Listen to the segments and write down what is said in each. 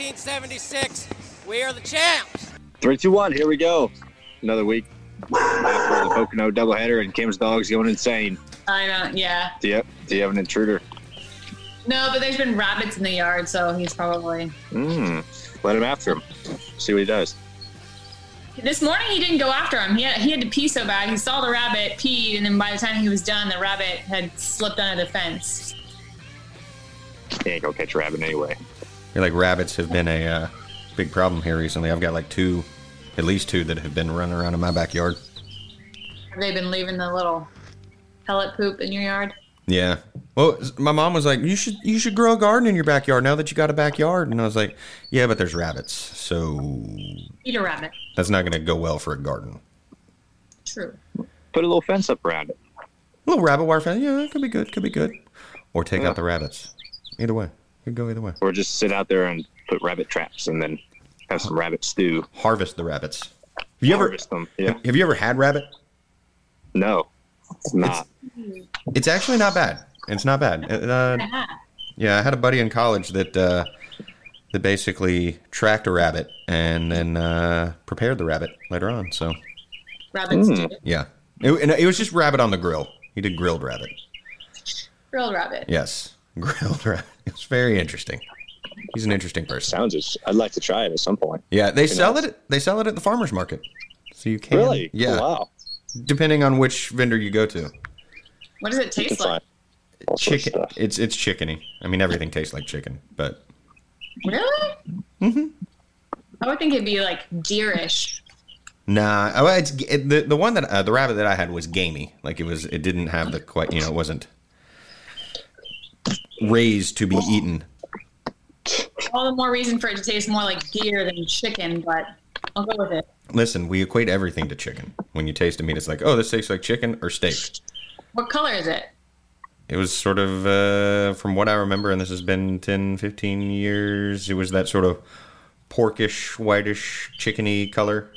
1976. We are the champs. Three, two, one. Here we go. Another week after the Pocono doubleheader, and Kim's dog's going insane. I don't. Yeah. Do you, do you have an intruder? No, but there's been rabbits in the yard, so he's probably. Mm. Let him after him. See what he does. This morning he didn't go after him. He had, he had to pee so bad. He saw the rabbit, peed, and then by the time he was done, the rabbit had slipped under the fence. He ain't gonna catch a rabbit anyway. You're like rabbits have been a uh, big problem here recently. I've got like two, at least two that have been running around in my backyard. Have they been leaving the little pellet poop in your yard? Yeah. Well, my mom was like, "You should you should grow a garden in your backyard now that you got a backyard." And I was like, "Yeah, but there's rabbits, so Eat a rabbit. that's not going to go well for a garden." True. Put a little fence up around it. A little rabbit wire fence, yeah, it could be good, could be good. Or take Yeah. out the rabbits. Either way, could go either way. Or just sit out there and put rabbit traps and then have some rabbit stew. Harvest the rabbits. Have you ever Harvest them. Yeah. have you ever had rabbit? No. It's not. It's actually not bad. It's not bad. Uh, yeah, I had a buddy in college that uh, that basically tracked a rabbit and then uh, prepared the rabbit later on. So Rabbits Hmm. do. yeah, it, and it was just rabbit on the grill. He did grilled rabbit. Grilled rabbit. Yes, grilled rabbit. It's very interesting. He's an interesting person. Sounds just, I'd like to try it at some point. Yeah, they Who sell knows? it. They sell it at the farmers market. So you can Really? yeah, Oh, wow. depending on which vendor you go to. What does it taste like? find all sorts of Chicken. It's it's chickeny. I mean, everything tastes like chicken, but Really? Mm-hmm. I would think it'd be like deerish. Nah, oh, it's it, the the one that uh, the rabbit that I had was gamey. Like it was, it didn't have the quite, you know, it wasn't raised to be eaten. All the more reason for it to taste more like deer than chicken, but I'll go with it. Listen, we equate everything to chicken. When you taste a meat, it's like, oh, this tastes like chicken or steak. What color is it? It was sort of, uh, from what I remember, and this has been 10, 15 years, it was that sort of porkish, whitish, chickeny color.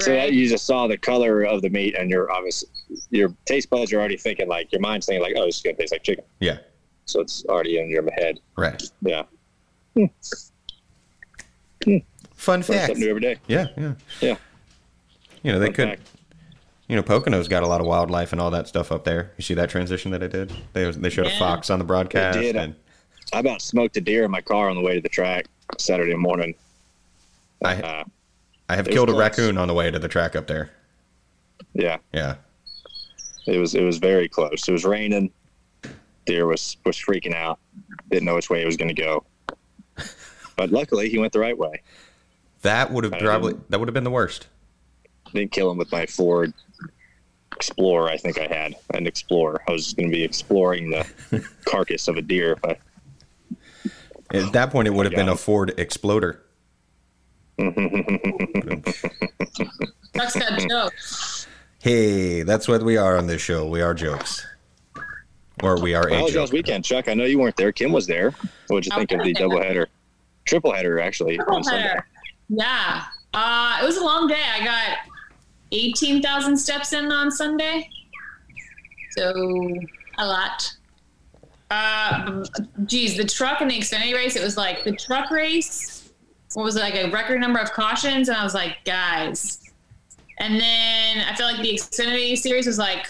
So that you just saw the color of the meat, and your obvious your taste buds are already thinking like your mind's thinking like, oh, this is gonna taste like chicken. Yeah, So it's already in your head. right. Yeah, Fun fact. something new every day. Yeah, yeah. Yeah. You know, they Fun could. fact. You know, Pocono's got a lot of wildlife and all that stuff up there. You see that transition that I did? They they showed a fox on the broadcast. did. And I about smoked a deer in my car on the way to the track Saturday morning. I Uh, I have it was killed a raccoon on the way to the track up there. yeah, Yeah. It was it was very close. It was raining. Deer was was freaking out. Didn't know which way he was going to go. But luckily, he went the right way. That would have um, probably that would have been the worst. Didn't kill him with my Ford Explorer. I think I had an Explorer. I was going to be exploring the carcass of a deer. If I, At that point, it would have been a Ford Exploder. Chuck's got jokes. Hey, that's what we are on this show. We are jokes, or we are How a joke. weekend, Chuck? I know you weren't there. Kim was there. What'd you I think of the there. doubleheader? Triple header, actually, Triple header. Yeah. Uh, it was a long day. I got 18,000 steps in on Sunday. So, a lot. Uh, geez, the truck and the Xfinity race, it was like the truck race, what was it, like a record number of cautions? And I was like, guys. And then I feel like the Xfinity series was like,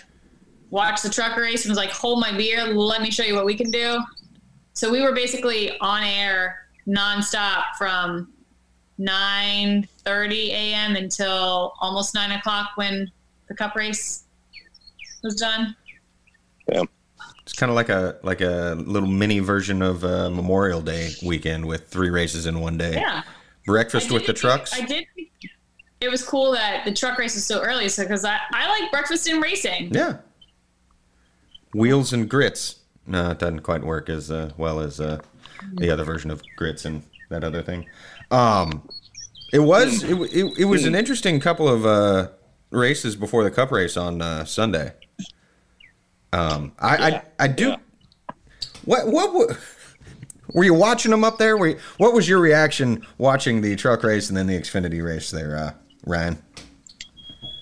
watch the truck race and was like, hold my beer, let me show you what we can do. So we were basically on air nonstop from 9:30 a.m. until almost nine o'clock when the cup race was done. Yeah. It's kind of like a like a little mini version of uh, Memorial Day weekend with three races in one day. Yeah, Breakfast with the trucks. I did. It was cool that the truck race was so early, so because I I like breakfast in racing. Yeah. Wheels and grits. No, it doesn't quite work as uh, well as uh, the other version of grits and that other thing. Um, it was it, it, it was an interesting couple of uh, races before the cup race on uh, Sunday. Um, I, Yeah, I I do. yeah. What what were you watching them up there? You, what was your reaction watching the truck race and then the Xfinity race there, uh, Ryan?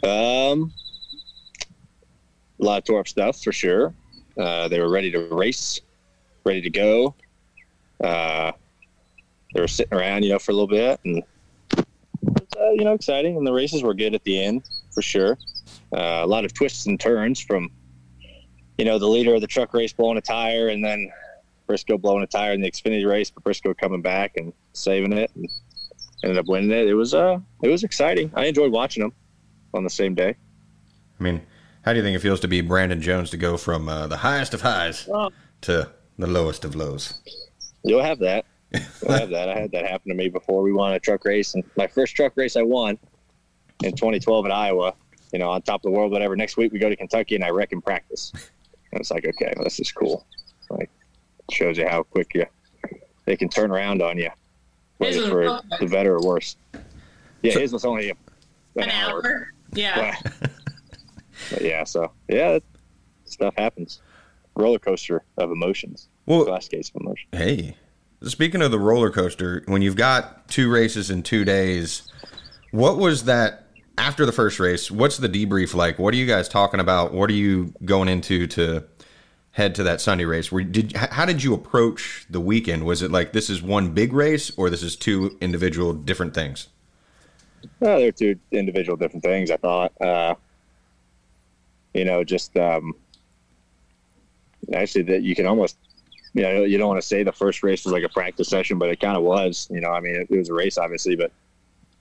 Um, a lot of Torp stuff for sure. Uh, they were ready to race, ready to go. Uh, they were sitting around, you know, for a little bit, and was, uh, you know, exciting. And the races were good at the end for sure. Uh, a lot of twists and turns from, you know, the leader of the truck race blowing a tire, and then Briscoe blowing a tire in the Xfinity race, but Briscoe coming back and saving it, and ended up winning it. It was uh, it was exciting. I enjoyed watching them on the same day. I mean, how do you think it feels to be Brandon Jones to go from uh, the highest of highs to the lowest of lows? You'll have that. You'll have that. I had that happen to me before. We won a truck race, and my first truck race I won in 2012 at Iowa. You know, on top of the world, whatever. Next week we go to Kentucky, and I wreck in practice. And it's like, okay, well, this is cool. Like, shows you how quick you they can turn around on you, whether His for real the better or worse. Yeah, his was only a, an, An hour. hour. Yeah. But, but yeah, so yeah, stuff happens. Roller coaster of emotions. Well, Glass case of emotions. Hey, speaking of the roller coaster, when you've got two races in two days, what was that after the first race? What's the debrief like? What are you guys talking about? What are you going into to head to that Sunday race? Did how did you approach the weekend? Was it like this is one big race, or this is two individual different things? Well, they're two individual different things. I thought, uh, you know, just um, actually that you can almost, you know, you don't want to say the first race was like a practice session, but it kind of was. You know, I mean, it, it was a race, obviously, but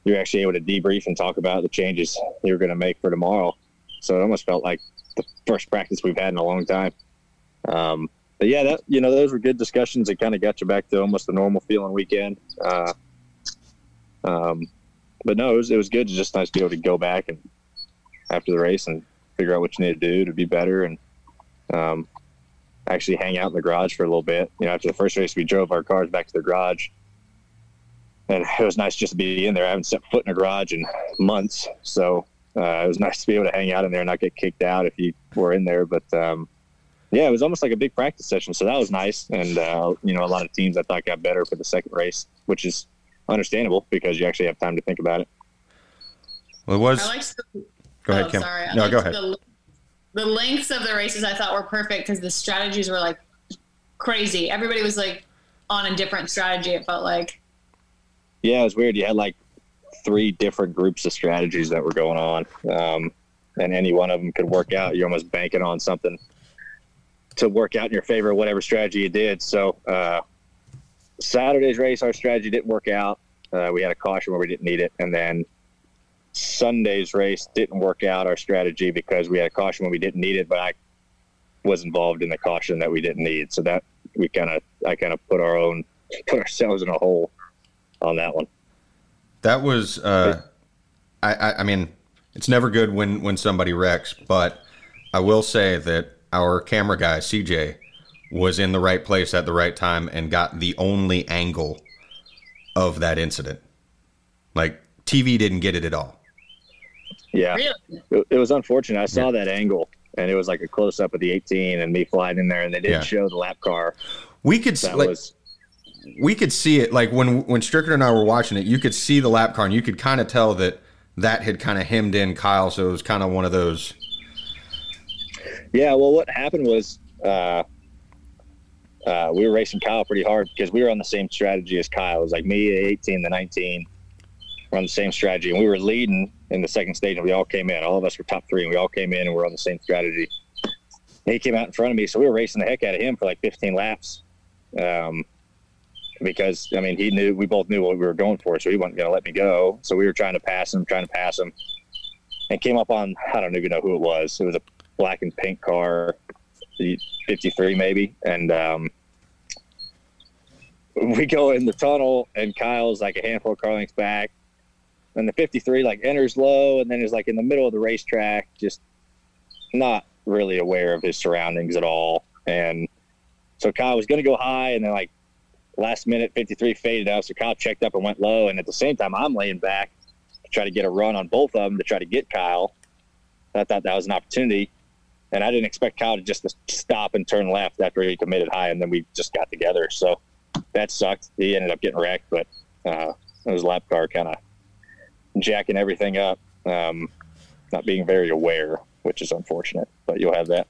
you're actually able to debrief and talk about the changes you're going to make for tomorrow. So it almost felt like the first practice we've had in a long time. Um, but yeah, that you know, those were good discussions. It kind of got you back to almost a normal feeling weekend. Uh, um, but no, it was, it was good. It's just nice to be able to go back and after the race and figure out what you need to do to be better and um, actually hang out in the garage for a little bit. You know, after the first race, we drove our cars back to the garage, and it was nice just to be in there. I haven't set foot in a garage in months, so uh, it was nice to be able to hang out in there and not get kicked out if you were in there. But um, yeah, it was almost like a big practice session, so that was nice. And uh, you know, a lot of teams I thought got better for the second race, which is understandable because you actually have time to think about it. Well, it was. I liked the, go ahead, oh, Kim. Sorry. I No, go ahead. The, the lengths of the races I thought were perfect because the strategies were like crazy. Everybody was like on a different strategy. It felt like. Yeah, it was weird. You had like three different groups of strategies that were going on, um, and any one of them could work out. You're almost banking on something to work out in your favor, whatever strategy you did. So uh, Saturday's race, our strategy didn't work out. Uh, we had a caution where we didn't need it, and then Sunday's race didn't work out our strategy because we had a caution when we didn't need it, but I was involved in the caution that we didn't need. So that we kind of, I kind of put our own, put ourselves in a hole on that one. That was, uh, I, I, I mean, it's never good when when somebody wrecks, but I will say that our camera guy CJ was in the right place at the right time and got the only angle of that incident. Like TV didn't get it at all. Yeah, it, it was unfortunate. I saw that angle, and it was like a close up of the 18 and me flying in there, and they didn't Yeah. show the lap car. We could That like was we could see it like when when Strickland and I were watching it. You could see the lap car, and you could kind of tell that that had kind of hemmed in Kyle. So it was kind of one of those. Yeah. Well, what happened was uh, uh, we were racing Kyle pretty hard because we were on the same strategy as Kyle. It was like me, the 18, the 19. We're on the same strategy, and we were leading in the second stage, and we all came in. All of us were top three, and we all came in, and we're on the same strategy. He came out in front of me, so we were racing the heck out of him for like 15 laps. Um, because I mean, he knew we both knew what we were going for, so he wasn't going to let me go. So we were trying to pass him, trying to pass him, and came up on I don't even know who it was. It was a black and pink car, the 53 maybe, and um, we go in the tunnel, and Kyle's like a handful of car lengths back, and the 53 like enters low, and then is like in the middle of the racetrack, just not really aware of his surroundings at all, and so Kyle was going to go high, and then like last minute 53 faded out, so Kyle checked up and went low, and at the same time I'm laying back to try to get a run on both of them to try to get Kyle. I thought that was an opportunity, and I didn't expect Kyle to just stop and turn left after he committed high, and then we just got together. So that sucked. He ended up getting wrecked, but uh, his lap car kind of jacking everything up, um, not being very aware, which is unfortunate. But you'll have that.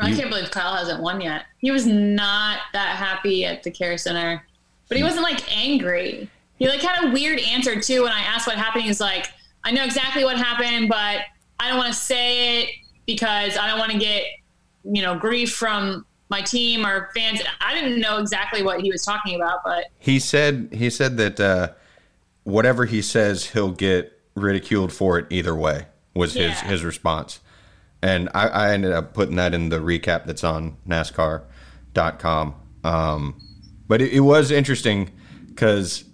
I can't believe Kyle hasn't won yet. He was not that happy at the Care Center. but he wasn't like angry. He like had a weird answer too when I asked what happened. He's like, I know exactly what happened, but I don't want to say it because I don't want to get, you know, grief from my team or fans. I didn't know exactly what he was talking about, but He said he said that uh, whatever he says, he'll get ridiculed for it either way. Was his Yeah. his response, and I, I ended up putting that in the recap that's on NASCAR.com. Um, but it, it was interesting because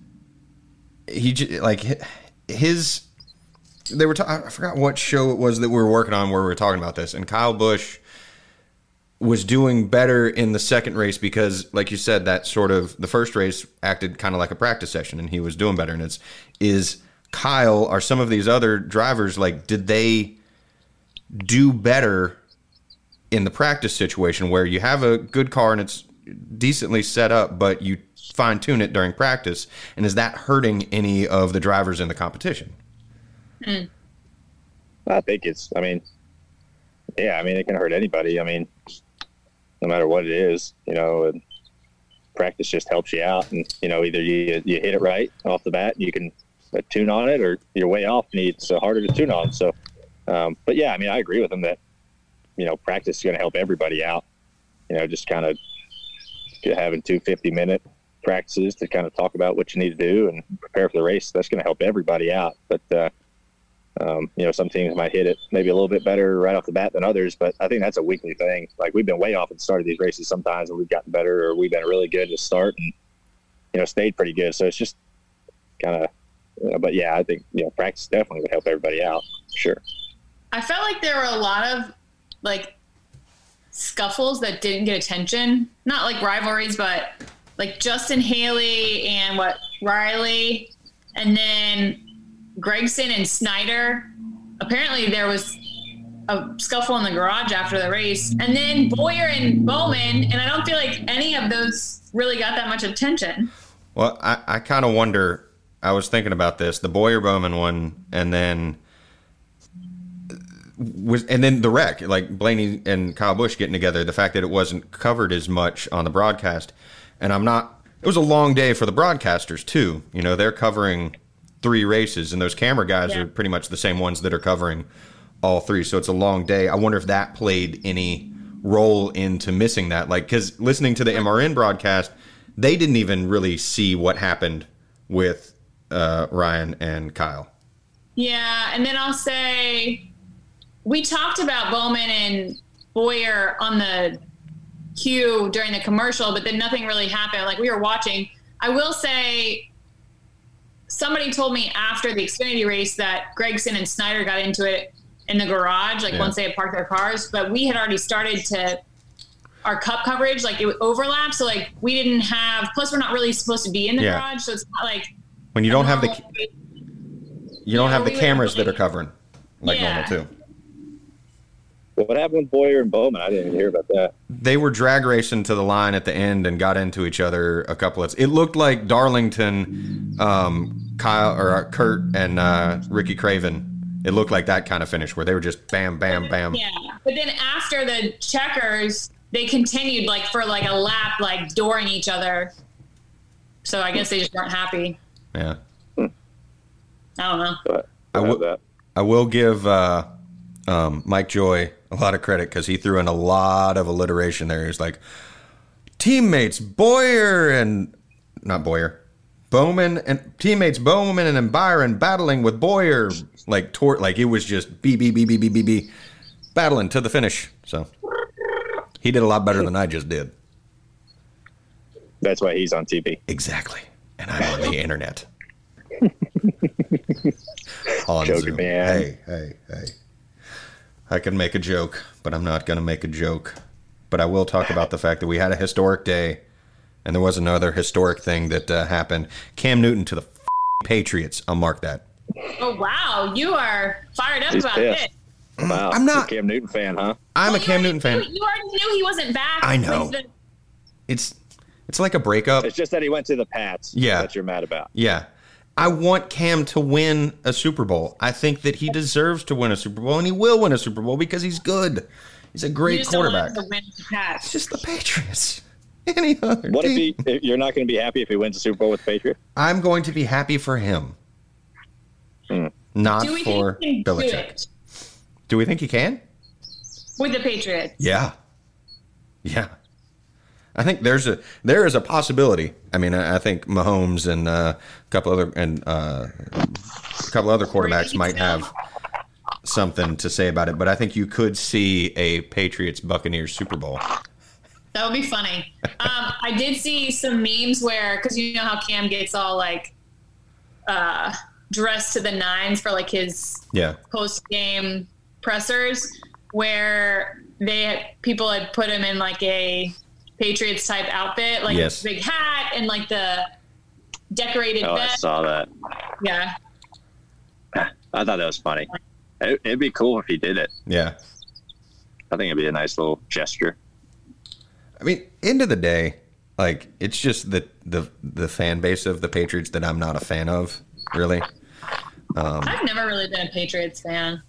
he like his they were ta- I forgot what show it was that we were working on where we were talking about this, and Kyle Busch was doing better in the second race because, like you said, that sort of the first race acted kind of like a practice session, and he was doing better. And it's is Kyle are some of these other drivers like did they do better in the practice situation where you have a good car and it's decently set up, but you fine tune it during practice, and is that hurting any of the drivers in the competition? I think it's. I mean, yeah. I mean, it can hurt anybody. I mean, no matter what it is, you know. And practice just helps you out, and you know, either you you hit it right off the bat, and you can tune on it, or you're way off, and it's harder to tune on. So, um, but yeah, I mean, I agree with him that you know, practice is going to help everybody out. You know, just kind of having two 50 minute practices to kind of talk about what you need to do and prepare for the race. That's going to help everybody out. But, uh, um, you know, some teams might hit it maybe a little bit better right off the bat than others, but I think that's a weekly thing. Like we've been way off at the start of these races sometimes, and we've gotten better, or we've been really good to start, and you know, stayed pretty good. So it's just kind of, you know, but yeah, I think you know, practice definitely would help everybody out. Sure. I felt like there were a lot of like scuffles that didn't get attention. Not like rivalries, but like Justin Haley and what Riley, and then Gragson and Snider. Apparently, there was a scuffle in the garage after the race, and then Boyer and Bowman. And I don't feel like any of those really got that much attention. Well, I, I kind of wonder. I was thinking about this, the Boyer Bowman one, and then was and then the wreck, like Blaney and Kyle Busch getting together. The fact that it wasn't covered as much on the broadcast, and I'm not. It was a long day for the broadcasters too. You know, they're covering three races, and those camera guys Yeah. are pretty much the same ones that are covering all three. So it's a long day. I wonder if that played any role into missing that. Like, because listening to the MRN broadcast, they didn't even really see what happened with uh, Ryan and Kyle. Yeah, and then I'll say we talked about Bowman and Boyer on the queue during the commercial, but then nothing really happened. Like we were watching. I will say somebody told me after the Xfinity race that Gragson and Snider got into it in the garage, like Yeah. once they had parked their cars, but we had already started to our cup coverage, like it would overlap. So like we didn't have plus we're not really supposed to be in the Yeah. garage, so it's not like When you don't have the normal- you don't Yeah, have the cameras that are covering like normal too. What happened with Boyer and Bowman? I didn't even hear about that. They were drag racing to the line at the end and got into each other a couple of. It looked like Darlington, um, Kyle or uh, Kurt and uh, Ricky Craven. It looked like that kind of finish where they were just bam, bam, bam. Yeah, but then after the checkers, they continued like for like a lap, like dooring each other. So I guess they just weren't happy. Yeah. I don't know. But I I will- will that. I will give uh, um, Mike Joy a lot of credit because he threw in a lot of alliteration there. He's like, teammates Boyer and not Boyer, Bowman and teammates Bowman and Byron battling with Boyer like tort like it was just B B B B B B B battling to the finish. So he did a lot better than I just did. That's why he's on TV. Exactly, and I'm on the internet. on Joking, Zoom. man. Hey, hey, hey. I can make a joke, but I'm not going to make a joke. But I will talk about the fact that we had a historic day, and there was another historic thing that uh, happened. Cam Newton to the f- Patriots. I'll mark that. Oh wow, you are fired up He's about pissed. this. Wow, I'm not- a Cam Newton fan, huh? I'm Well, a Cam Newton fan. knew- You already knew he wasn't back. I know. He's It's it's like a breakup. It's just that he went to the Pats. Yeah. that you're mad about. Yeah. I want Cam to win a Super Bowl. I think that he deserves to win a Super Bowl, and he will win a Super Bowl because he's good. He's a you great just don't want quarterback. him to win the It's just the Patriots. any other What if he? You're not going to be happy if he wins the Super Bowl with the Patriots? I'm going to be happy for him, Hmm. not Do we for think he can do it Do we think he can? with the Patriots? Yeah, yeah. I think there's a there is a possibility. I mean, I, I think Mahomes and uh, a couple other and uh, a couple other quarterbacks might have something to say about it. But I think you could see a Patriots Buccaneers Super Bowl. That would be funny. Um, I did see some memes where, because you know how Cam gets all like uh, dressed to the nines for like his Yeah, post game pressers, where they people had put him in like a Patriots type outfit, like Yes. a big hat and like the decorated Oh, I saw that. Yeah, I thought that was funny. It, it'd be cool if he did it. yeah. I think it'd be a nice little gesture. I mean, end of the day, like it's just the the the fan base of the Patriots that I'm not a fan of, really. Um, I've never really been a Patriots fan.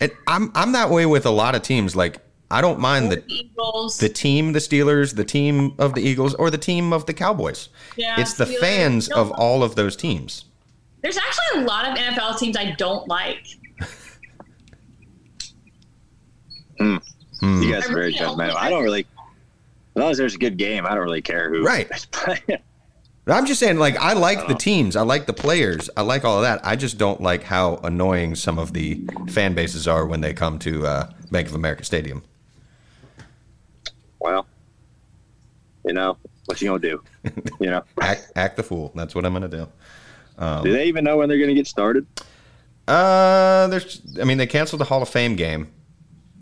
and I'm I'm that way with a lot of teams. Like I don't mind the The Eagles. the team, the Steelers, the team of the Eagles, or the team of the Cowboys. Yeah, it's the Steelers. fans of all of those teams. There's actually a lot of NFL teams I don't like. Hmm. You guys I are very don't judgmental. I don't really. As long as there's a good game, I don't really care who. Right. is. I'm just saying, like, I like Oh. the teams, I like the players, I like all of that. I just don't like how annoying some of the fan bases are when they come to uh, Bank of America Stadium. Well, you know what you gonna do? You know, Act, act the fool. That's what I'm gonna do. do they even know when they're gonna get started? Uh, there's. I mean, they canceled the Hall of Fame game,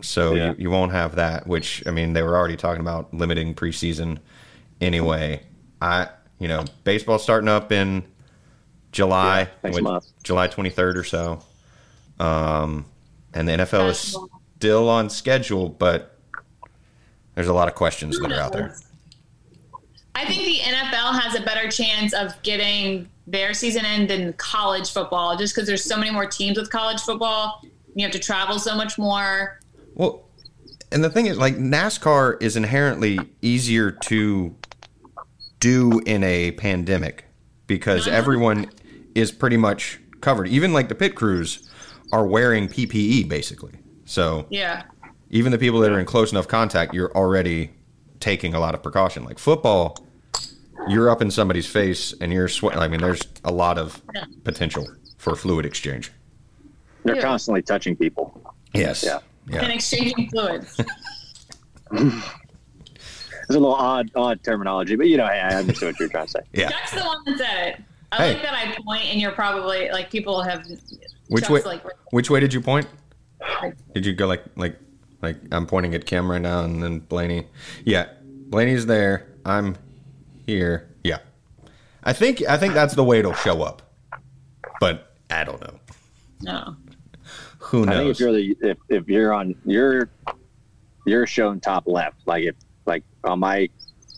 so Yeah. you, you won't have that. Which I mean, they were already talking about limiting preseason anyway. I, you know, baseball starting up in July, Yeah, with- July 23rd or so. Um, and the NFL is still on schedule, but there's a lot of questions that are out there. I think the NFL has a better chance of getting their season in than college football, just because there's so many more teams with college football. You have to travel so much more. Well, and the thing is, like NASCAR is inherently easier to do in a pandemic because uh-huh. everyone is pretty much covered. Even like the pit crews are wearing PPE basically. So Yeah. Even the people that are in close enough contact, you're already taking a lot of precaution. Like football, you're up in somebody's face and you're sweating. I mean, there's a lot of potential for fluid exchange. They're Yeah. constantly touching people. Yes. Yeah. And exchanging fluids. It's a little odd, odd terminology, but you know, hey, I understand what you're trying to say. Yeah. Chuck's the one that said it. I Hey. like that I point and you're probably like people have Which Chuck's way? like Which way did you point? Did you go like like like I'm pointing at Kim right now and then Blaney? Yeah, Blaney's there. I'm here. Yeah, I think I think that's the way it'll show up, but I don't know. no. Who knows? I think if you're the if, if you're on you're you're shown top left. Like if like on my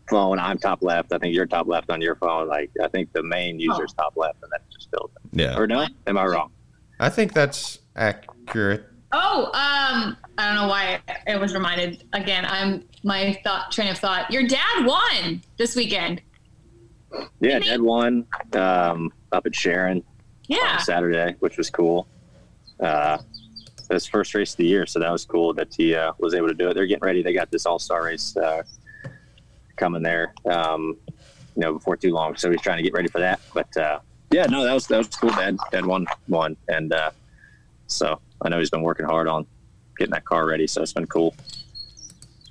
phone I'm top left. I think you're top left on your phone. Like I think the main oh. user's top left, and then it just fills it. Yeah, Or no? Am I wrong? I think that's accurate. Oh, um, I don't know why I was reminded again. I'm my thought train of thought. Your dad won this weekend. Yeah, Dad won um, up at Sharon Yeah. on Saturday, which was cool. Uh, his first race of the year, so that was cool that he uh, was able to do it. They're getting ready. They got this All Star race uh, coming there, um, you know, before too long. So he's trying to get ready for that. But uh, yeah, no, that was that was cool. Dad, Dad won one, and uh, so I know he's been working hard on getting that car ready. So it's been cool.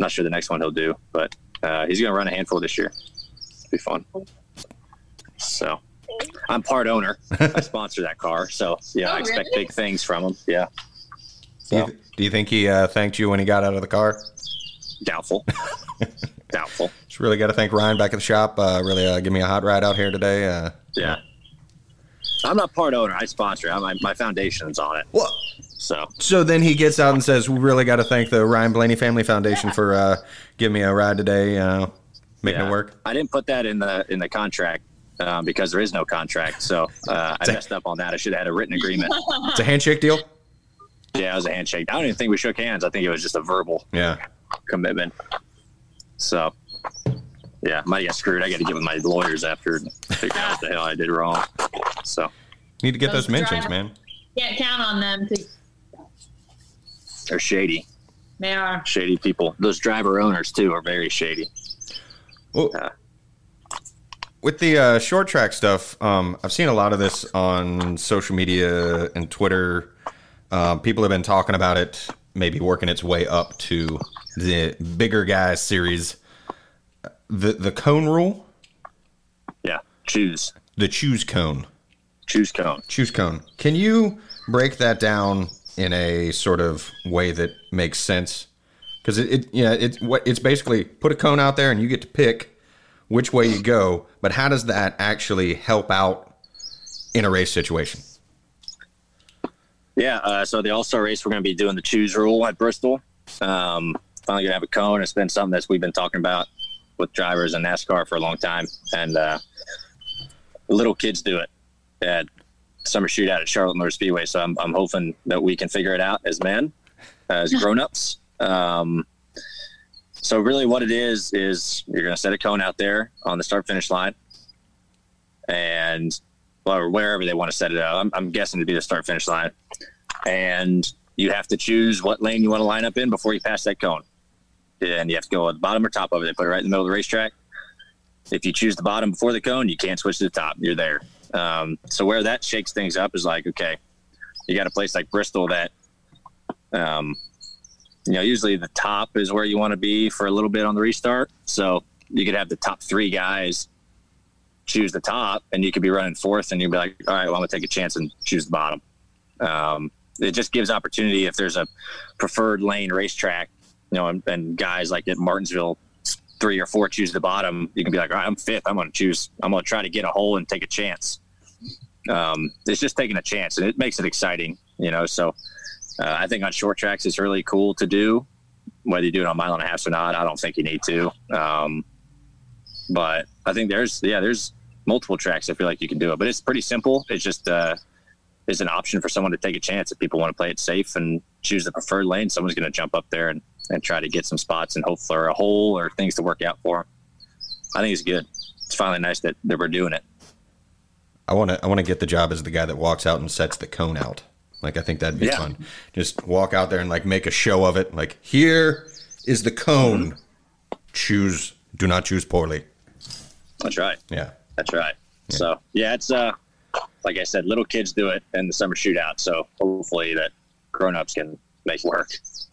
Not sure the next one he'll do, but uh, he's going to run a handful this year. It'll be fun. So I'm part owner. I sponsor that car, so yeah, Oh, I expect really? big things from him. Yeah, Do so you, do you think he uh, thanked you when he got out of the car? doubtful. doubtful. Just really got to thank Ryan back at the shop. Uh, really, uh, give me a hot ride out here today. Uh, Yeah. I'm not part owner. I sponsor. it. My, my foundation's on it. well, So So then he gets out and says, "We really got to thank the Ryan Blaney Family Foundation for uh, giving me a ride today, uh, making yeah. it work." I didn't put that in the in the contract um, because there is no contract. So uh, I messed up on that. I should have had a written agreement. It's a handshake deal. yeah, it was a handshake. I don't even think we shook hands. I think it was just a verbal Yeah. commitment. So yeah, might have got screwed. I got to get with my lawyers after and figure out what the hell I did wrong. So Need to get Those those mentions, driver- man. Can't count on them. To, they're shady, they are. shady people. Those driver owners too are very shady. Well, Yeah. with the uh, short track stuff, um, I've seen a lot of this on social media and Twitter. Uh, people have been talking about it, maybe working its way up to the bigger guys series. The the cone rule, Yeah, choose, the choose cone, choose cone. choose cone. Can you break that down in a sort of way that makes sense? Because it, it yeah what it's basically put a cone out there and you get to pick which way you go. But how does that actually help out in a race situation? Yeah, uh, so the All Star race, we're going to be doing the choose rule at Bristol. Um, finally going to have a cone. It's been something that we've been talking about with drivers in NASCAR for a long time, and uh, little kids do it at summer shootout at Charlotte Motor Speedway. So I'm, I'm hoping that we can figure it out as men, as grown ups. Um, so really, what it is is you're going to set a cone out there on the start finish line, and or wherever they want to set it up. I'm, I'm guessing to be the start finish line, and you have to choose what lane you want to line up in before you pass that cone. And you have to go at the bottom or top of it. They put it right in the middle of the racetrack. If you choose the bottom before the cone, you can't switch to the top. You're there. Um, so where that shakes things up is like, okay, you got a place like Bristol that, um, you know, usually the top is where you want to be for a little bit on the restart. So you could have the top three guys choose the top, and you could be running fourth, and you'd be like, all right, well, I'm gonna take a chance and choose the bottom. Um, it just gives opportunity if there's a preferred lane racetrack, you know, and, and guys like at Martinsville, three or four choose the bottom. You can be like, all right, I'm fifth. I'm gonna choose. I'm gonna try to get a hole and take a chance. Um, it's just taking a chance, and it makes it exciting, you know. So uh, I think on short tracks, it's really cool to do. Whether you do it on mile and a half or not, I don't think you need to. Um, but I think there's yeah, there's multiple tracks. I feel like you can do it, but it's pretty simple. It's just uh, is an option for someone to take a chance if people want to play it safe and choose the preferred lane. Someone's going to jump up there and, and try to get some spots and hope for a hole or things to work out for them. I think it's good. It's finally nice that, that we're doing it. I want to I want to get the job as the guy that walks out and sets the cone out. Like I think that'd be Yeah. fun. Just walk out there and like make a show of it. Like here is the cone. Choose. Do not choose poorly. That's right. Yeah. That's right. So yeah, it's uh, like I said, little kids do it in the summer shootout. So hopefully that grown-ups can make it work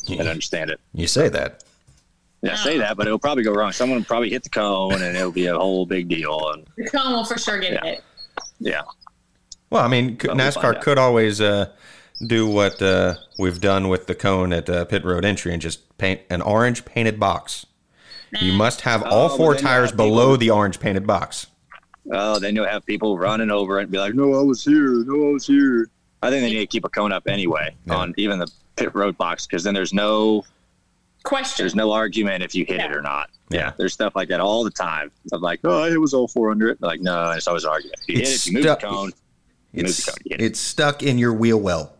and understand it. You say that. Yeah, I say that, but it'll probably go wrong. Someone will probably hit the cone, and it'll be a whole big deal. And The cone will for sure get Yeah. hit. Yeah, Well, I mean, c- But NASCAR could always uh, do what uh, we've done with the cone at uh, pit road entry and just paint an orange painted box. You must have all Oh, but four tires have people- below the orange painted box. Oh, then you'll have people running over it and be like, "No, I was here. No, I was here." I think they need to keep a cone up anyway Yeah. on even the pit road box because then there's no Question. there's no argument if you hit it or not. Yeah. Yeah. there's stuff like that all the time. I'm like, "Oh, it was all four under it." Like, no, it's always an argument. If you It's hit it, you move stuck- the cone. It's, the cone. You it. it's stuck in your wheel well.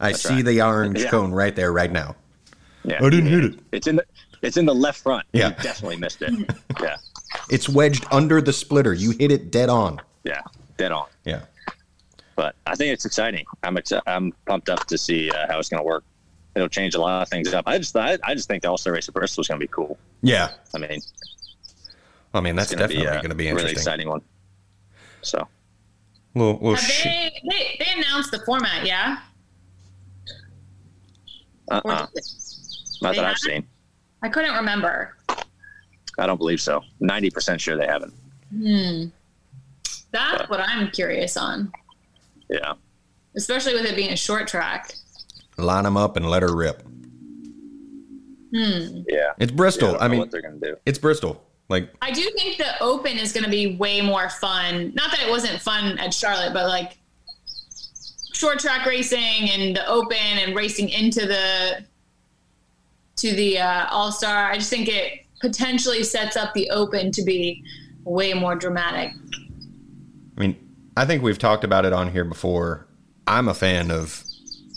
I That's see right. the orange Yeah. cone right there, right now. Yeah, I didn't hit it. It's in the it's in the left front. Yeah. you definitely missed it. yeah, It's wedged under the splitter. You hit it dead on. yeah, dead on. Yeah. But I think it's exciting. I'm exci- I'm pumped up to see uh, how it's going to work. It'll change a lot of things up. I just I, I just think the All Star Race at Bristol is going to be cool. Yeah. I mean, I mean, that's going to definitely uh, going to be a really interesting. exciting one. So Little, little sh- they, they they announced the format, yeah? uh Or uh did they- not they that I've seen. I couldn't remember. I don't believe so. Ninety percent sure they haven't. Hmm. That's what I'm curious on, Yeah, especially with it being a short track. Line them up and let her rip. Hmm. yeah. It's Bristol. don't I mean, what they're going to do. it's Bristol. Like, I do think the Open is going to be way more fun. Not that it wasn't fun at Charlotte, but like short track racing and the Open and racing into the to the uh, All Star. I just think it potentially sets up the Open to be way more dramatic. I mean, I think we've talked about it on here before. I'm a fan of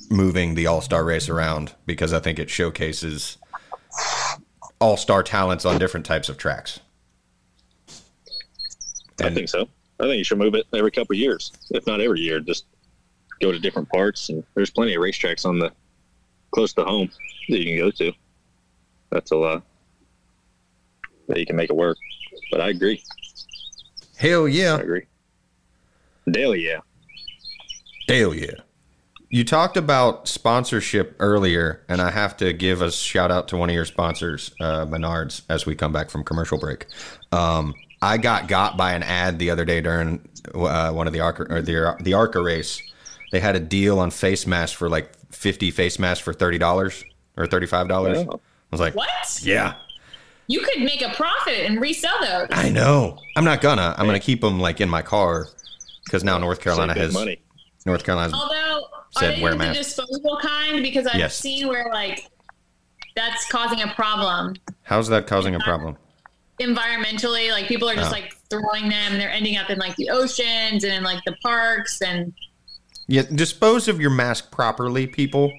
moving the All Star race around because I think it showcases all star talents on different types of tracks. I think so. I think you should move it every couple of years, if not every year. Just go to different parts, and there's plenty of racetracks on the close to home that you can go to. That's a lot that you can make it work. But I agree. Hell yeah! I agree. Daily, yeah. Hell yeah. You talked about sponsorship earlier, and I have to give a shout out to one of your sponsors, uh, Menards, as we come back from commercial break. Um, I got got by an ad the other day during uh, one of the Arca or the the Arca race. They had a deal on face masks for like fifty face masks for thirty dollars or thirty five dollars. Wow. I was like, What? yeah, You could make a profit and resell those. I know. I'm not gonna. I'm gonna keep them like in my car because now North Carolina has money. North Carolina's Although, Said are they the disposable kind? Because I've Yes. seen where like that's causing a problem How's that causing a problem? environmentally. Like people are just Oh. like throwing them, and they're ending up in like the oceans and in like the parks. And Yeah, dispose of your mask properly, people.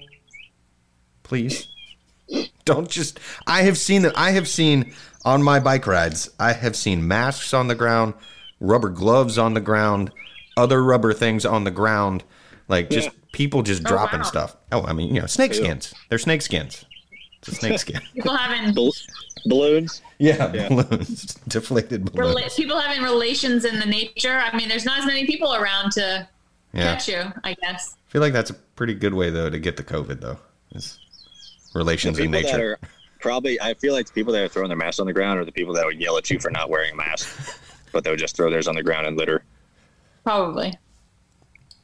Please. Don't just I have seen that I have seen on my bike rides, I have seen masks on the ground, rubber gloves on the ground, other rubber things on the ground, like just Yeah. People just Oh, dropping wow. stuff. Oh, I mean, you know, snake Ew. skins. They're snake skins. It's a snake skin. people having Bal- balloons. yeah, Yeah. balloons. Deflated balloons. rela- people having relations in the nature. I mean, there's not as many people around to yeah. catch you. I guess. I feel like that's a pretty good way though to get the COVID though. Is relations in people that nature. are probably I feel like the people that are throwing their masks on the ground are the people that would yell at you for not wearing a mask, but they would just throw theirs on the ground and litter. Probably.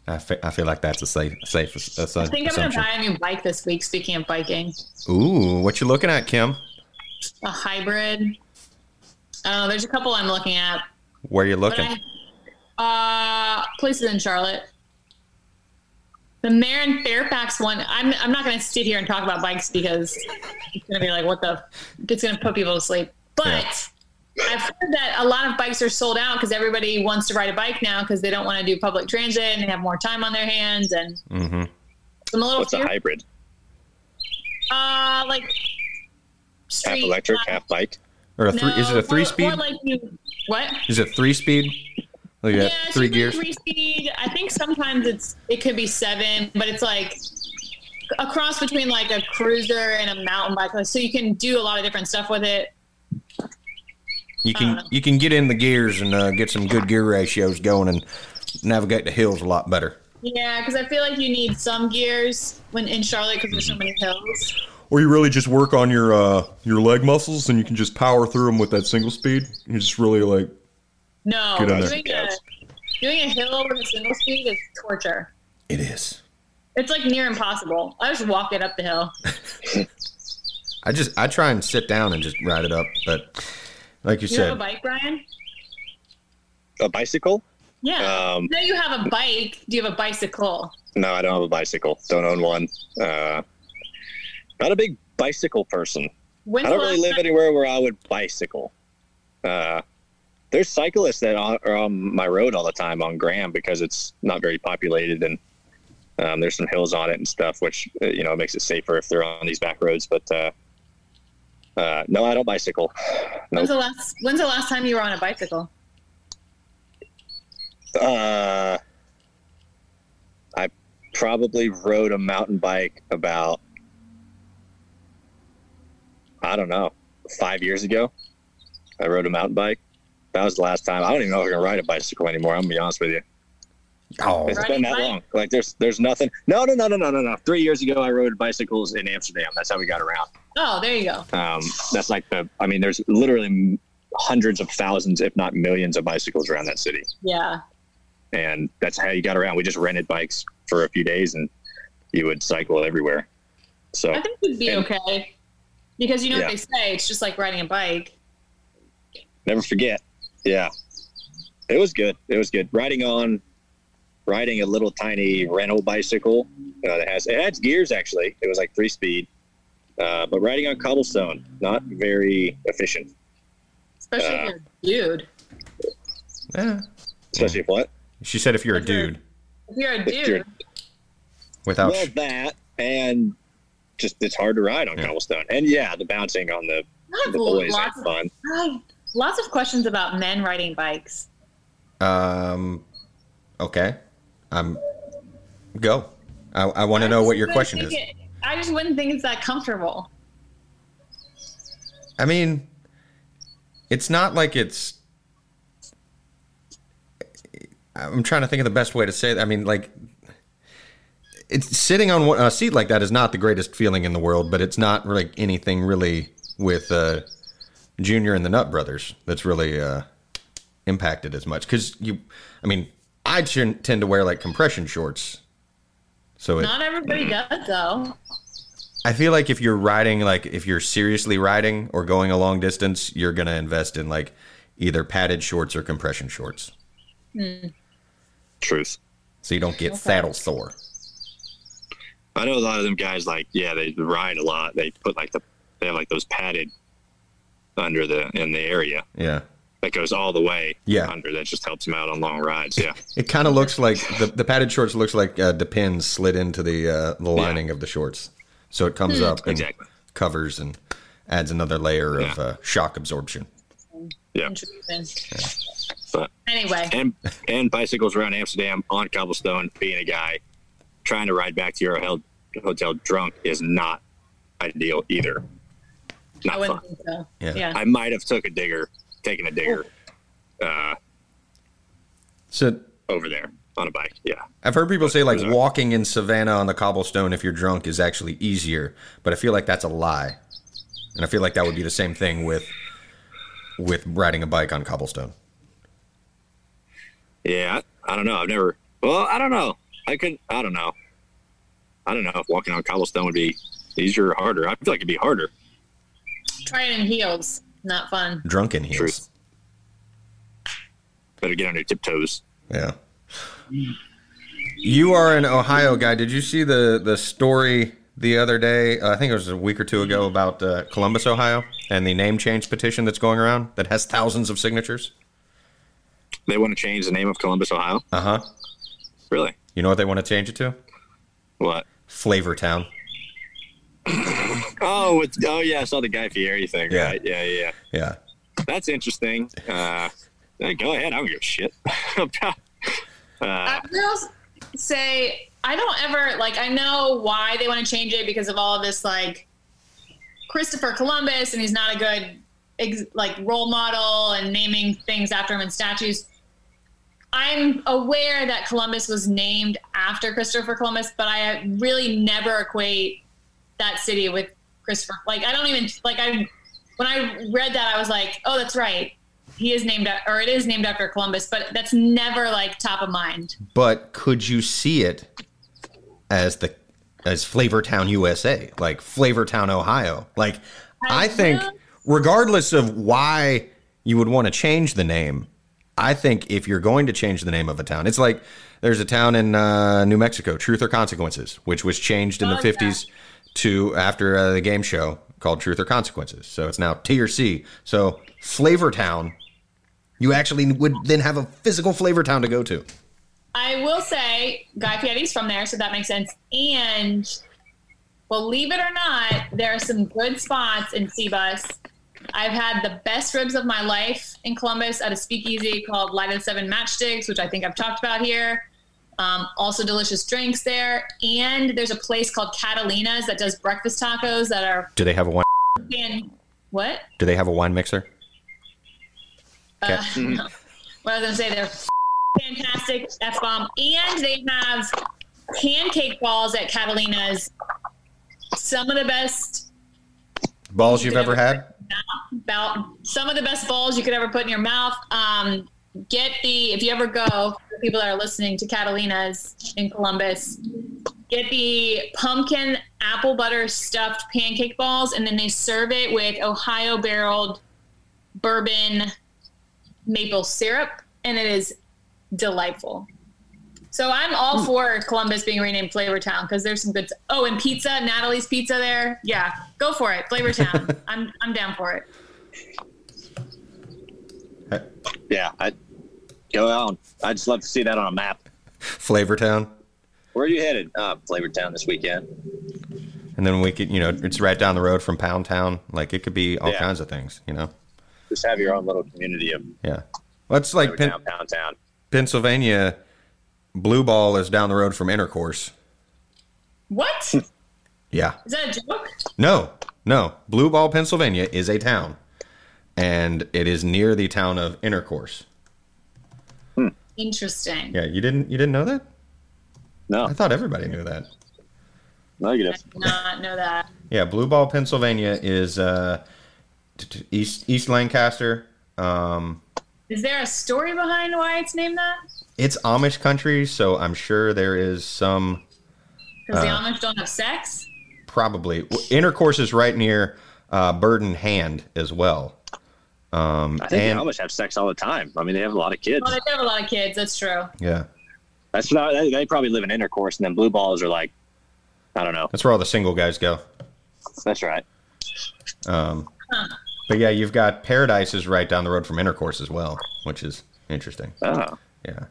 I, fe- I feel like that's a safe safe ass- ass- I think I'm gonna assumption. buy a new bike this week. Speaking of biking, Ooh, what you looking at, Kim? a hybrid. Oh, there's a couple I'm looking at. Where you looking? I, uh, places in Charlotte. The Marin Fairfax one. I'm I'm not going to sit here and talk about bikes because it's going to be like what the. It's going to put people to sleep. But. I've heard that a lot of bikes are sold out because everybody wants to ride a bike now because they don't want to do public transit and they have more time on their hands. And Mm-hmm. I'm a little What's a hybrid? uh like Half electric, uh, half bike. Or a three? is it a three more- speed? more like you, what? is it three speed? Like Yeah, three usually gears. Three speed. I think sometimes it's it could be seven, but it's like a cross between like a cruiser and a mountain bike. So you can do a lot of different stuff with it. You can you can get in the gears and uh, get some good gear ratios going and navigate the hills a lot better. Yeah, because I feel like you need some gears when in Charlotte because there's so many hills. Or you really just work on your uh, your leg muscles, and you can just power through them with that single speed. You just really like No, Get doing a doing a hill with a single speed is torture. It is. It's like near impossible. I just walk it up the hill. I just I try and sit down and just ride it up, but like you You have a bike, Ryan? A bicycle? Yeah. Um, no, you have a bike. Do you have a bicycle? No, I don't have a bicycle. Don't own one. Uh, not a big bicycle person. When's I don't really live time- anywhere where I would bicycle. Uh, there's cyclists that are are on my road all the time on Graham because it's not very populated and um, there's some hills on it and stuff, which uh, you know makes it safer if they're on these back roads. But uh, uh, no, I don't bicycle. When's Nope. the last When's the last time you were on a bicycle? Uh, I probably rode a mountain bike about I don't know five years ago. I rode a mountain bike. That was the last time. I don't even know if I can ride a bicycle anymore. I'm gonna be honest with you. oh, It's Riding been that bike? long. Like there's there's nothing. No, no, no, no, no, no, no. Three years ago, I rode bicycles in Amsterdam. That's how we got around. Oh, there you go. Um, that's like the. I mean, there's literally hundreds of thousands, if not millions, of bicycles around that city, Yeah. and that's how you got around. We just rented bikes for a few days, and you would cycle everywhere. So I think you'd be And- okay. Because you know Yeah. what they say, it's just like riding a bike. never forget. Yeah, it was good. It was good. Riding on, riding a little tiny rental bicycle uh, that has it has gears actually. It was like three speed, uh, but riding on cobblestone not very efficient. Especially Uh, if you're a dude. yeah. Especially if what? She said if you're a you're- dude If you're a If you're- dude, without well, sh- that and just it's hard to ride on Yeah. cobblestone, and yeah, the bouncing on the I have the boys lots had of, fun. Lots of questions about men riding bikes. Um, okay. I'm go. I, I want to know what your question is. it- I just wouldn't think it's that comfortable. I mean, it's not like it's. I'm trying to think of the best way to say that. I mean, like, it's sitting on a seat like that is not the greatest feeling in the world, but it's not like anything really with uh, Junior and the Nut Brothers that's really uh, impacted as much. Because you, I mean, I tend to wear like compression shorts, so it, Not everybody does though. I feel like if you're riding, like if you're seriously riding or going a long distance, you're gonna invest in like either padded shorts or compression shorts, hmm. Truth. so you don't get saddle sore. I know a lot of them guys like yeah they ride a lot. They put like the they have like those padded under the in the area Yeah, that goes all the way Yeah. under. That just helps him out on long rides. Yeah. it kind of looks like the, the padded shorts looks like uh, the pins slid into the uh, the lining of the shorts, so it comes up and Exactly. covers and adds another layer of uh, shock absorption. Yeah. Interesting. But Anyway, and and bicycles around Amsterdam on cobblestone. Being a guy trying to ride back to your hotel, hotel drunk is not ideal either. I Not wouldn't fun. think so. Yeah. Yeah. I might have took a digger, taken a digger, uh, So over there on a bike. Yeah. I've heard people say like walking in Savannah on the cobblestone if you're drunk is actually easier, but I feel like that's a lie. And I feel like that would be the same thing with with riding a bike on cobblestone. Yeah. I, I don't know. I've never. Well, I don't know. I could. I don't know. I don't know if walking on cobblestone would be easier or harder. I feel like it'd be harder. Try it in heels. Not fun. Drunken heels. Truth. Better get on your tiptoes. Yeah. You are an Ohio guy. Did you see the the story the other day? Uh, I think it was a week or two ago about uh, Columbus, Ohio, and the name change petition that's going around that has thousands of signatures. They want to change the name of Columbus, Ohio. Uh huh. Really? You know what they want to change it to? What? Flavor Town. Oh, it's, oh yeah, I saw the Guy Fieri thing. Yeah. Right? Yeah, yeah, yeah. Yeah. That's interesting. Uh, go ahead. I don't give a shit about. Uh, I will say I don't ever like. I know why they want to change it because of all of this, like Christopher Columbus, and he's not a good ex- like role model and naming things after him in statues. I'm aware that Columbus was named after Christopher Columbus, but I really never equate that city with Christopher. Like I don't even like I when I read that I was like, oh, that's right. He is named or it is named after Columbus, but that's never like top of mind. But could you see it as the as Flavortown, USA, like Flavortown, Ohio? Like I, I think regardless of why you would want to change the name, I think if you're going to change the name of a town, it's like there's a town in uh, New Mexico, Truth or Consequences, which was changed in Oh, the yeah. 50s to after uh, the game show called Truth or Consequences. So it's now T or C. So Flavor Town, you actually would then have a physical Flavor Town to go to. I will say Guy Fieri's from there, so that makes sense. And believe it or not, there are some good spots in C-bus. I've had the best ribs of my life in Columbus at a speakeasy called Light of the Seven Matchsticks, which I think I've talked about here. Um, also, delicious drinks there. And there's a place called Katalina's that does breakfast tacos that are Do they have a wine? fan. What? Do they have a wine mixer? Uh, no. What I was gonna say, they're fantastic f bomb, and they have pancake balls at Katalina's. Some of the best, Balls you've ever had? about some of the best balls you could ever put in your mouth. Um, get the if you ever go, for people that are listening to Katalina's in Columbus, get the pumpkin apple butter stuffed pancake balls, and then they serve it with Ohio barreled bourbon maple syrup, and it is delightful. So I'm all hmm. for Columbus being renamed Flavortown because there's some good. Oh, and pizza, Natalie's Pizza there. Yeah, go for it, Flavortown. I'm I'm down for it. yeah, I go on. I just love to see that on a map. Flavortown. Where are you headed? Uh, Flavortown this weekend. And then we could, you know, it's right down the road from Pound Town. Like it could be all Yeah. kinds of things, you know? Just have your own little community of Yeah. Well, it's like Pen- Pound Town. Pennsylvania, Blue Ball is down the road from Intercourse. What? Yeah. Is that a joke? No, no. Blue Ball, Pennsylvania is a town, and it is near the town of Intercourse. Interesting. Yeah, you didn't you didn't know that? No, I thought everybody knew that. I negative. did not know that. Yeah, Blue Ball, Pennsylvania is uh, t- t- East East Lancaster. Um, Is there a story behind why it's named that? it's Amish country, so I'm sure there is some Because the Uh. Amish don't have sex? probably intercourse is right near uh, Bird in Hand as well. Um, I think and the Amish have sex all the time. I mean, they have a lot of kids. Well, they have a lot of kids. That's true. yeah, That's not, they, they probably live in intercourse, and then blue balls are like, I don't know. that's where all the single guys go. That's right. Um, but yeah, you've got Paradise is right down the road from Intercourse as well, which is interesting. Oh, Yeah.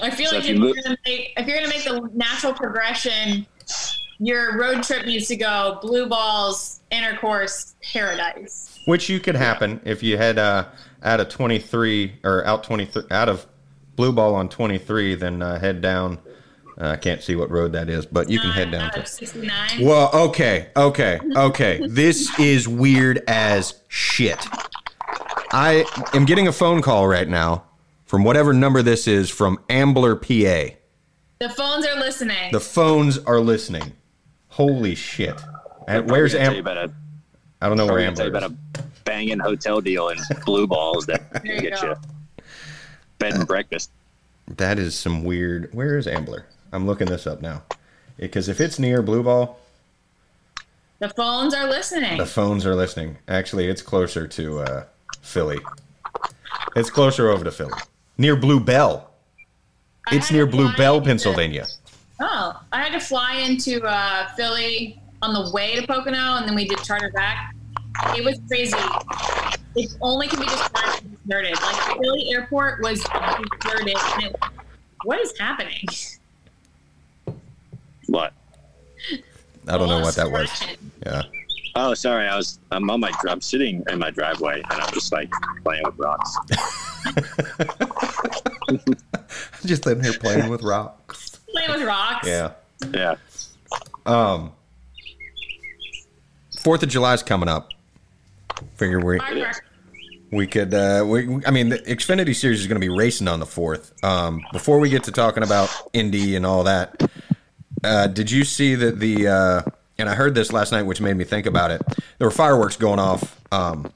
I feel So like if if, you you are move- gonna make if you're gonna make the natural progression, your road trip needs to go blue balls, intercourse, paradise. Which you could happen if you head uh, out of 23 or out 23 out of Blue Ball on 23, then uh, head down. uh, I can't see what road that is, but you can head down to. 69. Well, okay, okay, okay. This is weird as shit. I am getting a phone call right now from whatever number this is from Ambler, PA. The phones are listening. The phones are listening. Holy shit. And where's Am- Am? about a, I don't know where tell you Ambler about is. a banging hotel deal in blue balls that There you get go. you bed and breakfast. That is some weird. Where is Ambler? I'm looking this up now. Because if it's near Blue Ball, the phones are listening. the phones are listening. Actually, it's closer to uh, Philly. It's closer over to Philly. Near Blue Bell. I It's near Blue Bell, into- Pennsylvania. Oh, I had to fly into uh, Philly on the way to Pocono, and then we did charter back. It was crazy. It only can be described as deserted. Like Philly Airport was deserted. And it, what is happening? What? I don't know what that was. Yeah. Oh, sorry. I was. I'm on my. I'm sitting in my driveway, and I'm just like playing with rocks. Just in here playing with rocks. Playing with rocks. Yeah. Yeah. Um. Fourth of July's coming up. Figure we we could. Uh, we, we- I mean, the Xfinity series is going to be racing on the fourth. Um. Before we get to talking about Indy and all that, uh, did you see that the? Uh, and I heard this last night, which made me think about it. There were fireworks going off. Um.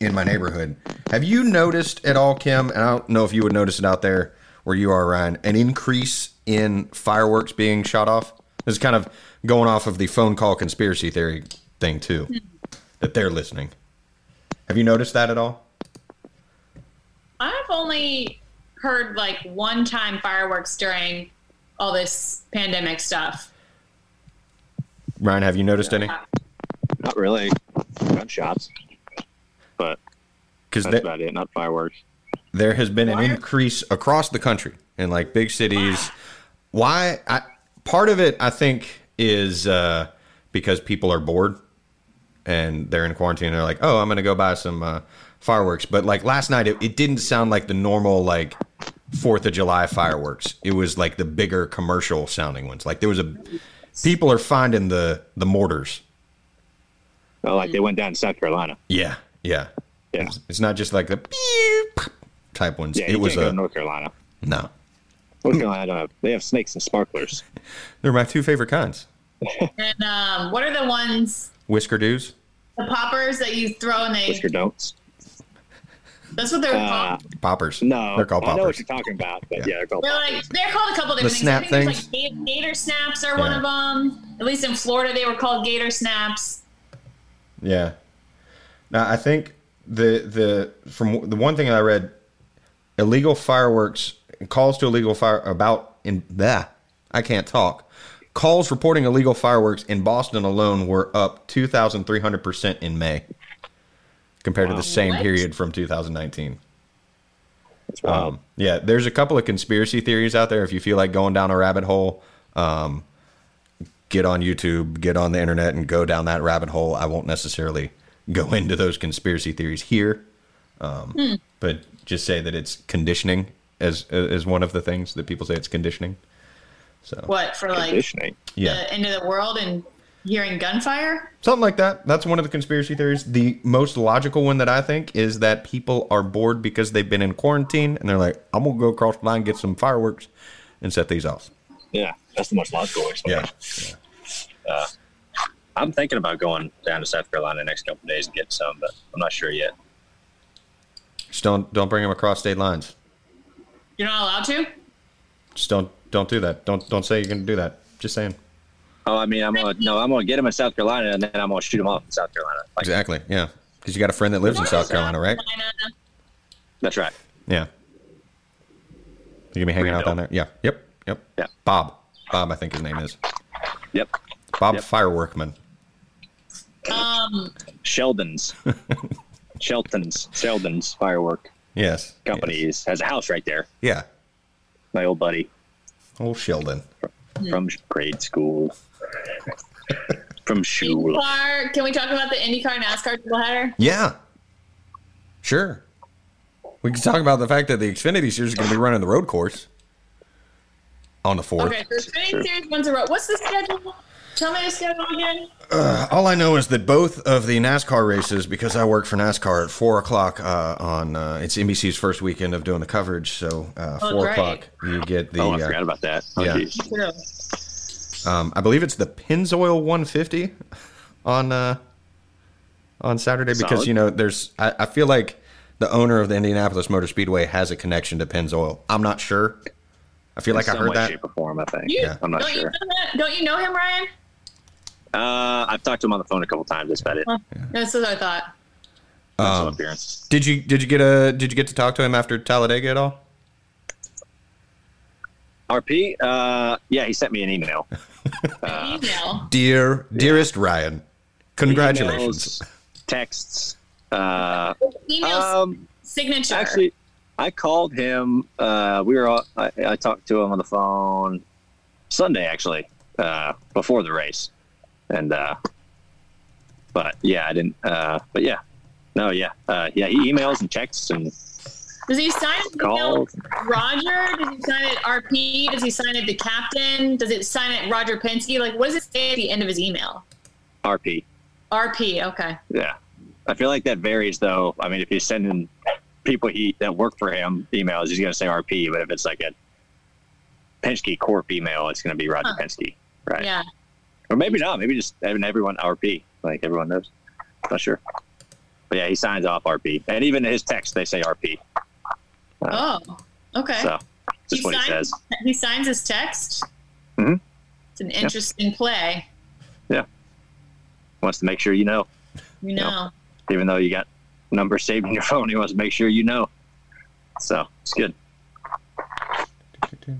In my neighborhood, have you noticed at all, Kim? And I don't know if you would notice it out there where you are, Ryan. An increase in fireworks being shot off. This is kind of going off of the phone call conspiracy theory thing too, hmm. that they're listening. Have you noticed that at all? I've only heard like one time fireworks during all this pandemic stuff. Ryan, have you noticed any? Not really. Gunshots, but Because that's about it. Not fireworks. there has been an increase across the country in like big cities. Why? I, part of it, I think, is uh, because people are bored and they're in quarantine. And they're like, "Oh, I'm going to go buy some uh, fireworks." But like last night, it, it didn't sound like the normal like Fourth of July fireworks. It was like the bigger commercial sounding ones. Like there was a people are finding the the mortars. Oh, like they went down to South Carolina. Yeah, yeah. Yeah. It's not just like the beep type ones. Yeah, it was a North Carolina. no. North Carolina don't have. They have snakes and sparklers. They're my two favorite kinds. And um, what are the ones, Whisker Dews. the poppers that you throw and they? Whisker don'ts. That's what they're Uh, called. Poppers. no, They're called I know what poppers. you're talking about, but Yeah. yeah, they're called They're poppers. like they're called a couple different snap things. I think things? like gator, gator snaps are one of them. At least in Florida, they were called gator snaps. Yeah. Now I think the the from the one thing I read, illegal fireworks calls to illegal fire about in that I can't talk. Calls reporting illegal fireworks in Boston alone were up two thousand three hundred percent in May, compared to the same What? period from two thousand nineteen. That's. Um, yeah, there's a couple of conspiracy theories out there. If you feel like going down a rabbit hole, um, get on YouTube, get on the internet, and go down that rabbit hole. I won't necessarily go into those conspiracy theories here, um, but just say that it's conditioning as as one of the things that people say it's conditioning. So What for like Conditioning. yeah, the end of the world and hearing gunfire? something like that. That's one of the conspiracy theories. The most logical one that I think is that people are bored because they've been in quarantine and they're like, I'm gonna go across the line get some fireworks and set these off. Yeah, that's the most logical explanation. Yeah. Uh, I'm thinking about going down to South Carolina next couple of days and get some, but I'm not sure yet. Just don't don't bring them across state lines. You're not allowed to? Just don't don't do that. Don't don't say you're gonna do that. Just saying. Oh, I mean, I'm gonna no, I'm gonna get him in South Carolina, and then I'm gonna shoot him off in South Carolina. Like, Exactly. Yeah. Because you got a friend that lives in South Carolina, right? Carolina. That's right. Yeah. You gonna be hanging out down there? Yeah. Yep. Yep. Yeah. Bob. Bob, I think his name is. Yep. Bob Yep. Fireworkman. Um, Sheldon's, Shelton's, Sheldon's firework Yes. Companies Yes. has a house right there. Yeah. My old buddy Old Sheldon. from hmm. grade school. from school. IndyCar. Can we talk about the IndyCar NASCAR doubleheader? Yeah. Sure. We can talk about the fact that the Xfinity Series is going to be running the road course on the 4th. Okay, so Xfinity Series one's a road. What's the schedule? Tell me the schedule again. All I know is that both of the NASCAR races, because I work for NASCAR at four o'clock uh, on uh, it's NBC's first weekend of doing the coverage. So uh, Oh, four great. o'clock, you get the. oh, I uh, forgot about that. Oh, yeah. um, I believe it's the Pennzoil 150 on uh, on Saturday because you know there's. I, I feel like the owner of the Indianapolis Motor Speedway has a connection to Pennzoil. I'm not sure. I feel like In I heard way, that. shape, or form. I think. You, Yeah. I'm not don't You know that? Don't you know him, Ryan? Uh, I've talked to him on the phone a couple times. That's about it. Huh. That's what I thought. Um, appearance. Did you did you get a did you get to talk to him after Talladega at all? RP. Uh, yeah, he sent me an email. Email. Dear dearest Ryan, congratulations. Emails, texts. Uh, Email um, signature. actually, I called him. Uh, we were. all- I, I talked to him on the phone Sunday, actually, uh, before the race, and. Uh, but yeah, I didn't. Uh, but yeah, no, yeah, uh, yeah. He emails and texts and Does he sign it? calls. Roger? Does he sign it RP? Does he sign it the captain? Does it sign it Roger Penske? Like, what does it say at the end of his email? RP. RP. Okay. Yeah, I feel like that varies though. I mean, if he's sending people he that work for him emails, he's gonna say RP. But if it's like a Penske Corp email, it's gonna be Roger Huh. Penske, right? Yeah. Or maybe not. Maybe just having everyone RP, like everyone knows. Not sure. But yeah, he signs off RP, and even his text they say RP. Oh. Okay. So just He what he signs- says. He signs his text. Mhm. It's an interesting play. Yeah, wants to make sure you know, You know. even though you got numbers saved in your phone. He wants to make sure you know. So it's good.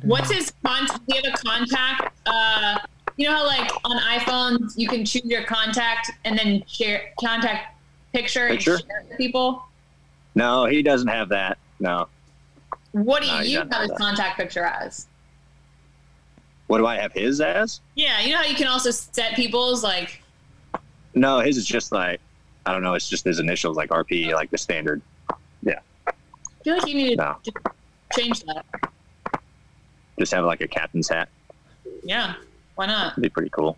What's his contact? Do you have a contact? Uh, you know how like on iPhones you can choose your contact and then share contact picture, Picture? and share with people. No, he doesn't have that. No. What do No, you have have his that. contact picture as? What do I have his as? Yeah, you know how you can also set people's like. No, his is just like I don't know. It's just his initials, like RP, like the standard. Yeah. I feel like you need to No. just change that. Just have like a captain's hat. Yeah, why not? It'd be pretty cool.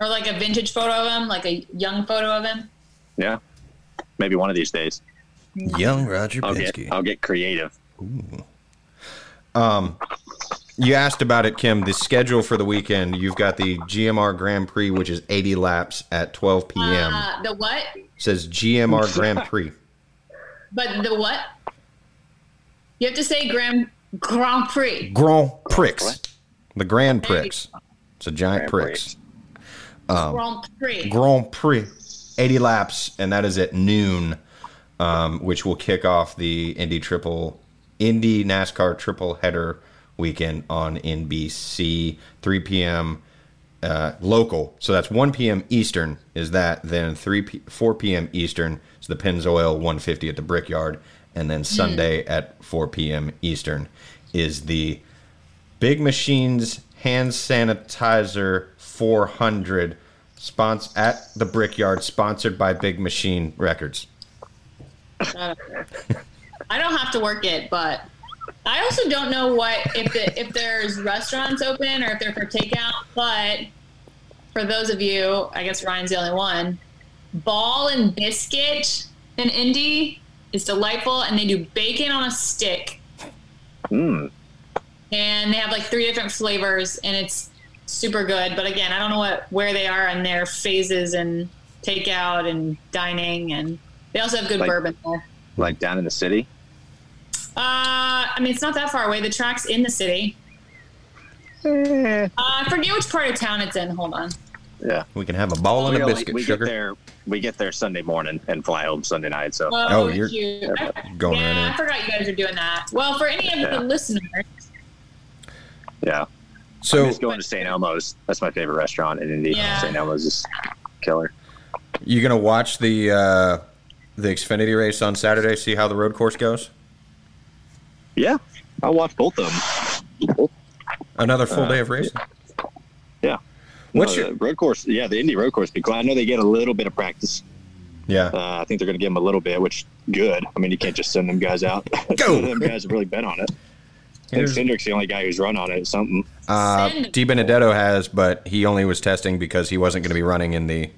Or like a vintage photo of him, like a young photo of him. Yeah. Maybe one of these days. Young Roger I'll get I'll get creative. Um, you asked about it, Kim. The schedule for the weekend. You've got the GMR Grand Prix, which is 80 laps at 12 p.m. Uh, the what? says GMR Grand Prix. But the what? You have to say Grand Grand Prix. Grand Prix. The Grand There Prix. It's a giant Grand Prix. Um, Grand Prix. Grand Prix. 80 laps, and that is at noon, um, which will kick off the Indy Triple, Indy NASCAR Triple Header weekend on NBC, 3 p.m. Uh, local. So that's 1 p.m. Eastern. Is that then 3 p- 4 p.m. Eastern is the Pennzoil 150 at the Brickyard, and then Sunday at 4 p.m. Eastern is the Big Machines hand sanitizer 400 spons- at the Brickyard, sponsored by Big Machine Records. I don't have to work it, but I also don't know what if the, if there's restaurants open or if they're for takeout. But for those of you, I guess Ryan's the only one. Ball and biscuit in Indy is delightful, and they do bacon on a stick, Mm. And they have like three different flavors, and it's super good. But again, I don't know what where they are in their phases and takeout and dining, and they also have good Like- bourbon there. Like down in the city. Uh, I mean, it's not that far away. The track's in the city. Uh, I forget which part of town it's in. Hold on. Yeah. We can have a ball and We, a only- biscuit, we sugar. get there. We get there Sunday morning and fly home Sunday night. So Oh, you're cute. Going yeah, right. I forgot you guys are doing that. Well, for any of Yeah. the listeners, yeah. I So miss going to St. Elmo's. That's my favorite restaurant in Indy. Yeah. St. Elmo's is killer. you gonna watch the uh, the Xfinity race on Saturday? See how the road course goes. Yeah, I'll watch both of them. Another full Uh, day of racing. Yeah. What's No, your the road course? Yeah, the Indy road course. Because I know they get a little bit of practice. yeah? Uh, I think they're going to give them a little bit, which good. I mean, you can't just send them guys out. Go! them guys have really been on it. And Here's- Cindric's the only guy who's run on it. Something. Uh, Send- DiBenedetto has, but he only was testing because he wasn't going to be running in the. I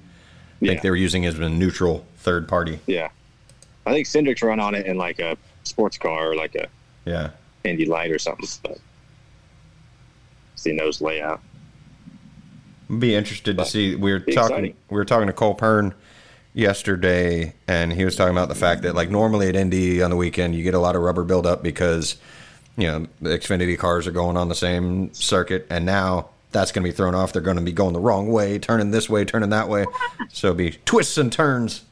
Yeah. think they were using his neutral third party. yeah. I think Cindric's run on it in like a sports car or like a Yeah. Indy Light or something. But see nose layout. Be interested to see. We were be talking. exciting. We were talking to Cole Pearn yesterday, and he was talking about the fact that, like, normally at Indy on the weekend, you get a lot of rubber buildup because, you know, the Xfinity cars are going on the same circuit, and now that's going to be thrown off. They're going to be going the wrong way, turning this way, turning that way. So it'll be twists and turns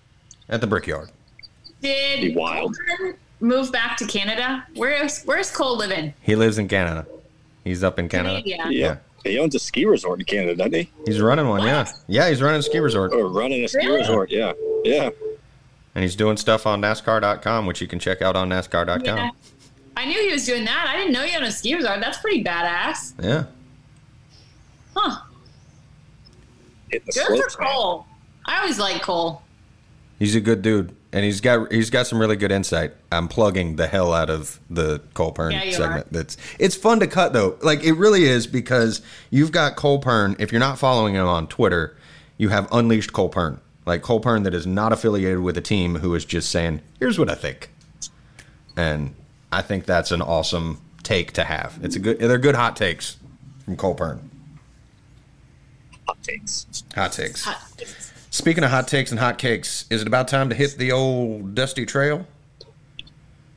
at the Brickyard. did Be wild. Colton move back to Canada? Where's Where's Cole living? He lives in Canada. He's up in Canada. Canada. Yeah. He owns a ski resort in Canada, doesn't he? He's running one, yeah. Yeah, he's running a ski resort. Or running a ski Really? resort. Yeah. Yeah. And he's doing stuff on NASCAR.com, which you can check out on NASCAR.com. Yeah. I knew he was doing that. I didn't know he owned a ski resort. That's pretty badass. Yeah. Huh. Hitting the Good for slopes, man. Cole. I always like Cole. He's a good dude, and he's got he's got some really good insight. I'm plugging the hell out of the Cole Pearn Yeah, you segment. That's it's fun to cut though. Like it really is because you've got Cole Pearn. If you're not following him on Twitter, you have unleashed Cole Pearn. Like Cole Pearn that is not affiliated with a team who is just saying, "Here's what I think," and I think that's an awesome take to have. It's a good. They're good hot takes from Cole Pearn. Hot takes. Hot takes. Hot- Speaking of hot takes and hot cakes, is it about time to hit the old dusty trail?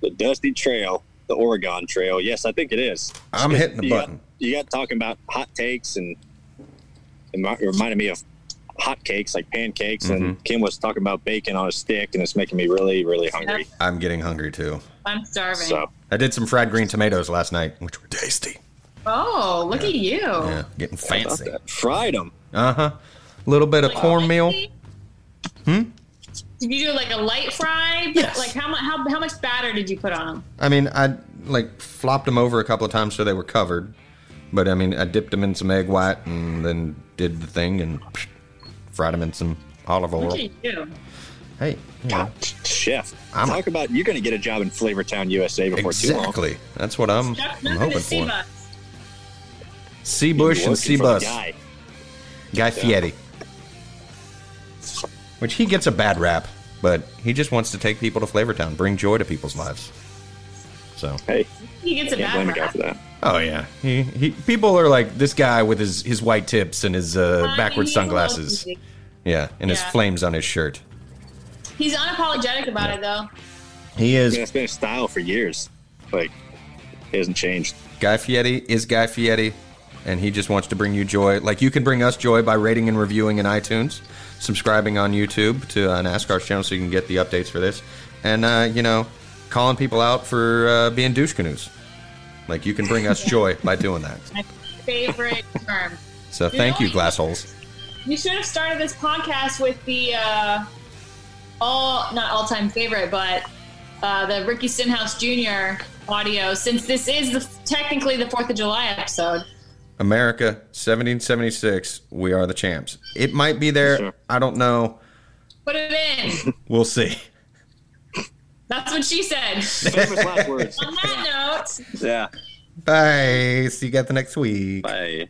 The Dusty Trail, the Oregon Trail. Yes, I think it is. I'm hitting the you got- button. you got talking about hot takes and it reminded me of hot cakes, like pancakes. Mm-hmm. And Kim was talking about bacon on a stick, and it's making me really, really hungry. I'm getting hungry too. I'm starving. So I did some fried green tomatoes last night, which were tasty. Oh, look at you. Yeah, getting how fancy. fried them. Uh huh. A little bit of cornmeal. Hmm? Did you do like a light fry? Yes. Like how much? How, how much batter did you put on them? I mean, I like flopped them over a couple of times so they were covered, but I mean, I dipped them in some egg white and then did the thing and psh, fried them in some olive oil. Hey, you know, Chef, I'm- talk about you're going to get a job in Flavortown, USA before too long. exactly. That's what I'm, I'm hoping for. us. Sea Bush and working C-bus. Guy. Guy Fieri. Which he gets a bad rap, but he just wants to take people to Flavortown, bring joy to people's lives. So, Hey, He gets a bad a guy rap. for that. oh yeah, he, he people are like this guy with his his white tips and his uh, I mean, backward he's a little sunglasses, cheesy. Yeah, and his Yeah. flames on his shirt. He's unapologetic about it though. He is mean, it's been a style for years. Like, it hasn't changed. Guy Fieri is Guy Fieri, and he just wants to bring you joy. Like you can bring us joy by rating and reviewing in iTunes, subscribing on YouTube to uh, NASCAR's channel so you can get the updates for this, and uh, you know, calling people out for uh, being douche canoes. Like you can bring us joy by doing that. My favorite term. So You thank you, glassholes. You should have started this podcast with the uh, all not all time favorite, but uh, the Ricky Stenhouse Jr. audio, since this is the technically the Fourth of July episode. America, 1776. We are the champs. It might be there. Sure. I don't know. Put it in. We'll see. That's what she said. Famous last words. On that note. Yeah. Bye. See you guys the next week. Bye.